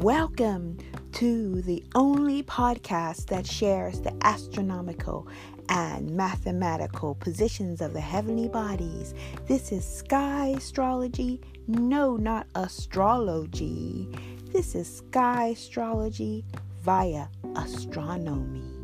Welcome to the only podcast that shares the astronomical and mathematical positions of the heavenly bodies. This is sky astrology. No, not astrology. This is sky astrology via astronomy.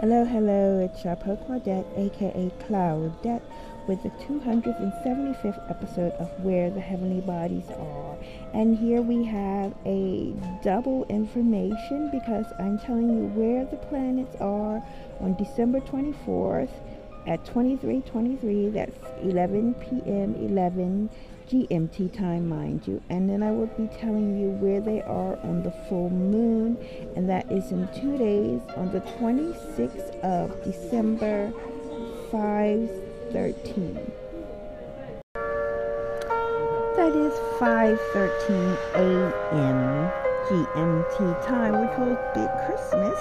Hello, hello, it's Chapeau Claudette, aka Claudette, with the 275th episode of Where the Heavenly Bodies Are. And here we have a double information because I'm telling you where the planets are on December 24th at 2323. That's 11 p.m. 11 GMT time, mind you. And then I will be telling you where they are on the full moon, and that is in two days on the 26th of December, 513. That is 5:13 a.m. GMT time, which will be Christmas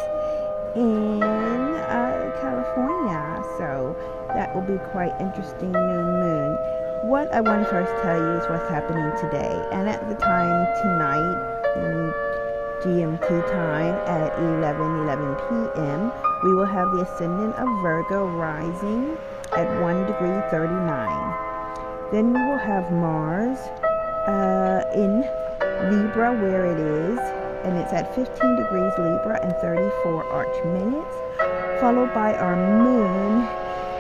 in uh, California. So that will be quite interesting new moon what I want to first tell you is what's happening today. And at the time tonight, in GMT time at 11 11 p.m., we will have the ascendant of Virgo rising at 1 degree 39. Then we will have Mars uh, in Libra, where it is, and it's at 15 degrees Libra and 34 arch minutes, followed by our moon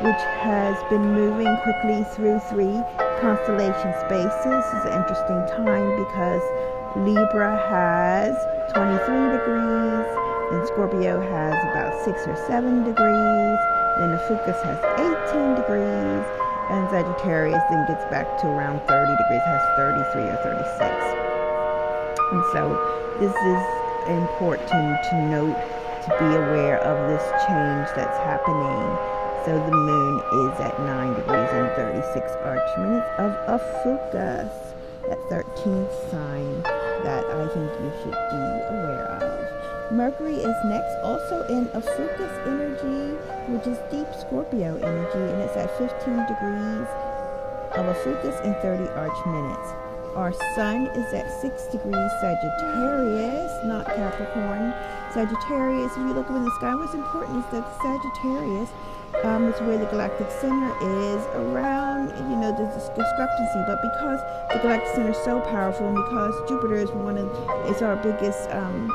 which has been moving quickly through three constellation spaces. This is an interesting time because Libra has 23 degrees, and Scorpio has about 6 or 7 degrees, then Ophiuchus has 18 degrees, and Sagittarius then gets back to around 30 degrees, has 33 or 36. And so this is important to note, to be aware of this change that's happening so the moon is at 9 degrees and 36 arch minutes of Ophiuchus, that 13th sign that I think you should be aware of. Mercury is next, also in Ophiuchus energy, which is deep Scorpio energy, and it's at 15 degrees of Ophiuchus and 30 arch minutes. Our sun is at 6 degrees Sagittarius, not Capricorn. Sagittarius, if you look up in the sky, what's important is that Sagittarius um, is where the galactic center is around, you know, this discrepancy. But because the galactic center is so powerful and because Jupiter is one of, it's our biggest um,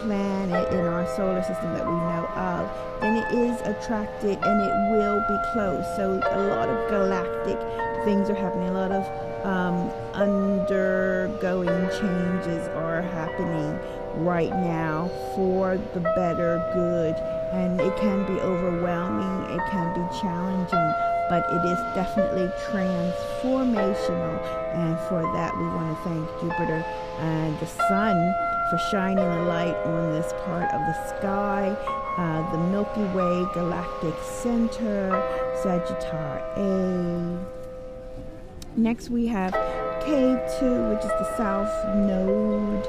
planet in our solar system that we know of, then it is attracted and it will be close. So a lot of galactic things are happening, a lot of um, undergoing changes are happening right now for the better good and it can be overwhelming, it can be challenging, but it is definitely transformational. And for that, we want to thank Jupiter and the Sun for shining a light on this part of the sky, uh, the Milky Way galactic center, Sagittarius A. Next, we have Ketu, which is the south node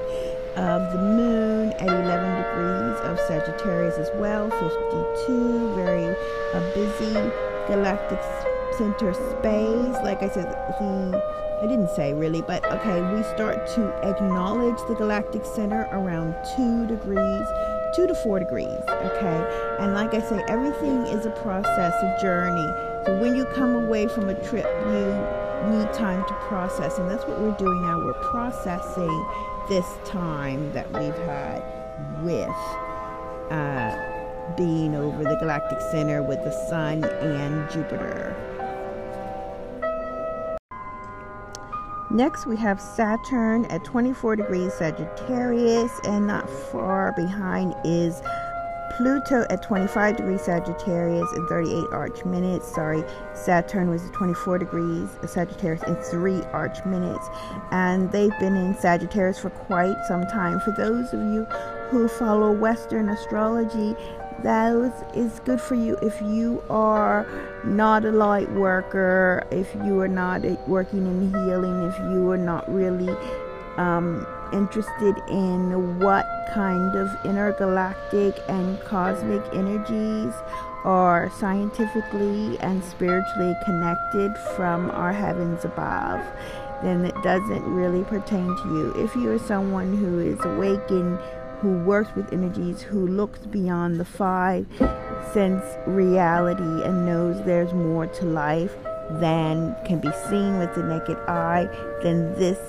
of the moon at 11 degrees of Sagittarius as well, 52, very uh, busy galactic center space. Like I said, the I didn't say really, but okay, we start to acknowledge the galactic center around 2 degrees, 2 to 4 degrees, okay? And like I say, everything is a process, a journey. So when you come away from a trip, you need time to process, and that's what we're doing now. We're processing this time that we've had with uh, being over the galactic center with the sun and Jupiter. Next, we have Saturn at 24 degrees Sagittarius, and not far behind is Pluto at 25 degrees Sagittarius and 38 arch minutes. Sorry, Saturn was at 24 degrees Sagittarius and 3 arch minutes. And they've been in Sagittarius for quite some time. For those of you who follow Western astrology, that is good for you if you are not a light worker, if you are not working in healing, if you are not really um, interested in what kind of intergalactic and cosmic energies are scientifically and spiritually connected from our heavens above, then it doesn't really pertain to you. If you are someone who is awakened, who works with energies, who looks beyond the five sense reality and knows there's more to life than can be seen with the naked eye, then this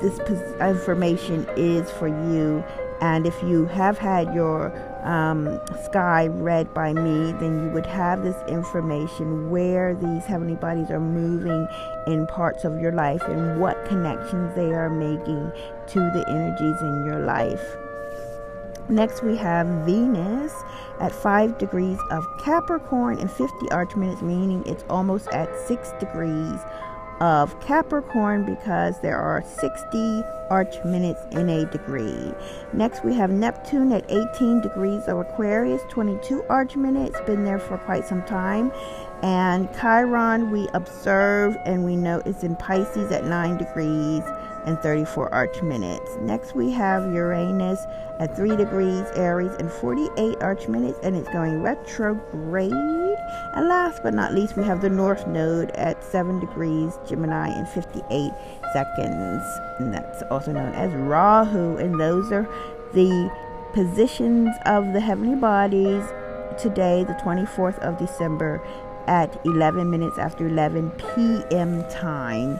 this information is for you. And if you have had your um, sky read by me, then you would have this information where these heavenly bodies are moving in parts of your life and what connections they are making to the energies in your life. Next, we have Venus at 5 degrees of Capricorn and 50 arch minutes, meaning it's almost at 6 degrees of Capricorn because there are 60 arch minutes in a degree. Next, we have Neptune at 18 degrees of Aquarius, 22 arch minutes, been there for quite some time. And Chiron, we observe and we know it's in Pisces at 9 degrees and 34 arch minutes. Next, we have Uranus at 3 degrees Aries and 48 arch minutes, and it's going retrograde. And last but not least, we have the North Node at 7 degrees Gemini and 58 seconds. And that's also known as Rahu. And those are the positions of the heavenly bodies today, the 24th of December, at 11 minutes after 11 p.m. time.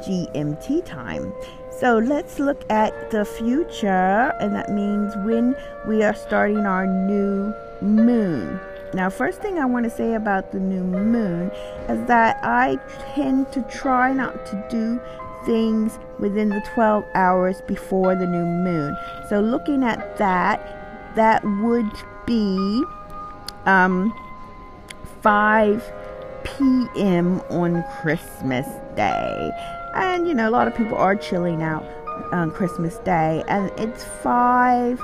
GMT time. So let's look at the future, and that means when we are starting our new moon. Now, first thing I want to say about the new moon is that I tend to try not to do things within the 12 hours before the new moon. So, looking at that, that would be um, 5 p.m. on Christmas Day. And you know, a lot of people are chilling out on Christmas Day, and it's five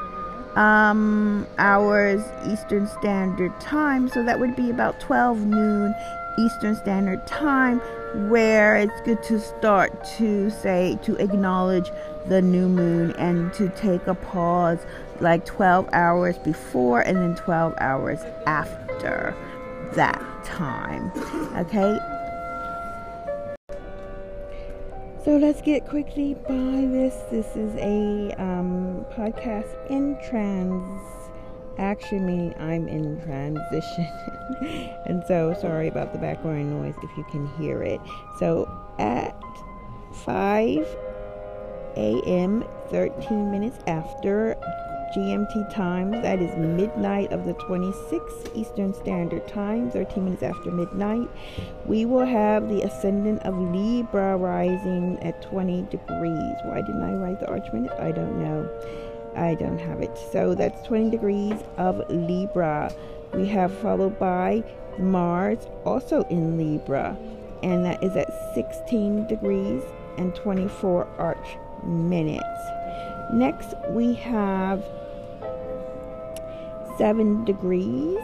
um, hours Eastern Standard Time, so that would be about 12 noon Eastern Standard Time, where it's good to start to say to acknowledge the new moon and to take a pause like 12 hours before and then 12 hours after that time. Okay, So let's get quickly by this. This is a um, podcast in trans action, meaning I'm in transition. and so, sorry about the background noise if you can hear it. So, at 5 a.m., 13 minutes after GMT time. That is midnight of the 26th Eastern Standard Time, 13 minutes after midnight. We will have the ascendant of Libra rising at 20 degrees. Why didn't I write the arch minute? I don't know. I don't have it. So that's 20 degrees of Libra. We have followed by Mars, also in Libra, and that is at 16 degrees and 24 arch minutes. Next, we have seven degrees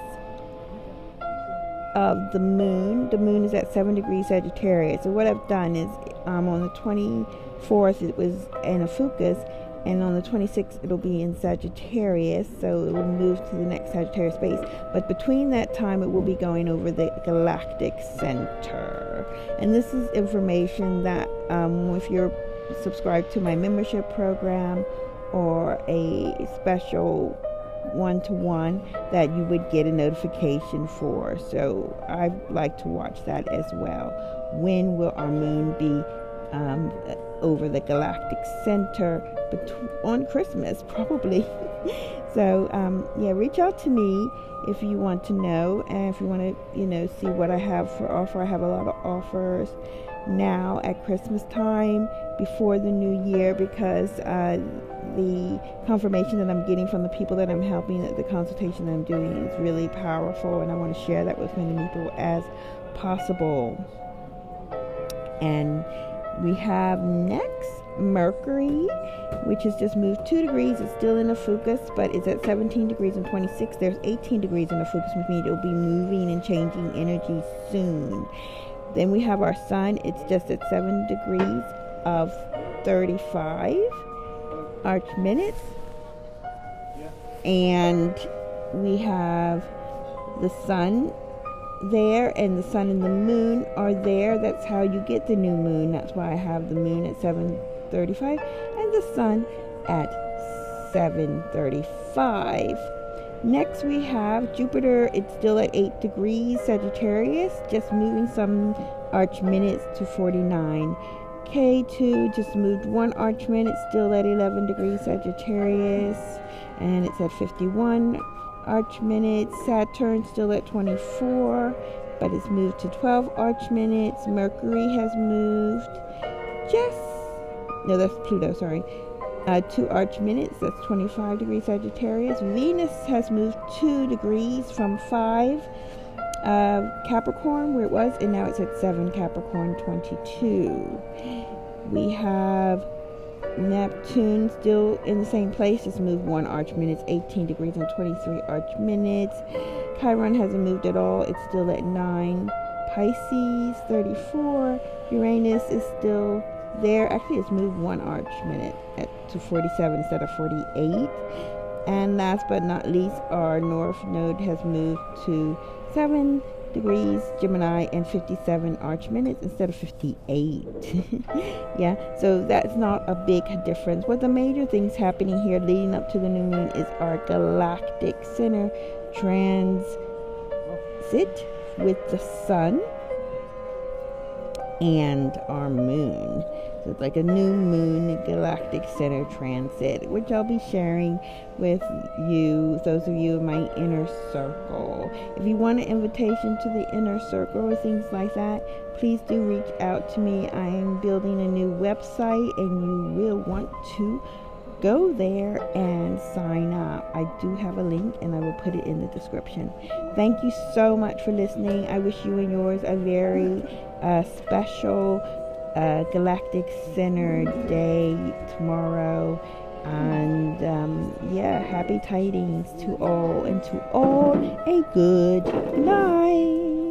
of the moon. The moon is at seven degrees Sagittarius. So what I've done is um, on the 24th it was in Ophiuchus, and on the 26th it'll be in Sagittarius. So it will move to the next Sagittarius space. But between that time, it will be going over the galactic center. And this is information that um, if you're subscribed to my membership program or a special one to one that you would get a notification for. So I like to watch that as well. When will our moon be um, over the galactic center on Christmas? Probably. so um, yeah, reach out to me if you want to know and if you want to, you know, see what I have for offer. I have a lot of offers now at Christmas time before the new year because uh, the confirmation that I'm getting from the people that I'm helping, the consultation that I'm doing is really powerful, and I want to share that with as many people as possible. And we have next Mercury, which has just moved two degrees. It's still in Ophiuchus, but it's at 17 degrees and 26. There's 18 degrees in Ophiuchus, which means it'll be moving and changing energy soon. Then we have our sun, it's just at 7 degrees of 35 arch minutes. And we have the sun there and the sun and the moon are there. That's how you get the new moon. That's why I have the moon at 7:35 and the sun at 7:35. Next we have Jupiter. It's still at 8 degrees Sagittarius, just moving some arch minutes to 49. Ketu just moved one arch minute, still at 11 degrees Sagittarius, and it's at 51 arch minutes. Saturn still at 24, but it's moved to 12 arch minutes. Mercury has moved just, no, that's Pluto, sorry. Uh, two arch minutes, that's 25 degrees Sagittarius. Venus has moved two degrees from five uh, Capricorn, where it was, and now it's at seven Capricorn 22. We have Neptune still in the same place, just moved one arch minutes, 18 degrees and 23 arch minutes. Chiron hasn't moved at all, it's still at 9. Pisces 34. Uranus is still there. Actually, it's moved one arch minute at, to 47 instead of 48. And last but not least, our north node has moved to 7 degrees Gemini and 57 arch minutes instead of 58. yeah, so that's not a big difference. What the major things happening here leading up to the new moon is our galactic center transit with the sun and our moon. So it's like a new moon galactic center transit, which I'll be sharing with you, those of you in my inner circle. If you want an invitation to the inner circle or things like that, please do reach out to me. I am building a new website and you will want to go there and sign up. I do have a link and I will put it in the description. Thank you so much for listening. I wish you and yours a very uh, special uh, Galactic Center Day tomorrow. And um, yeah, happy tidings to all, and to all a good night.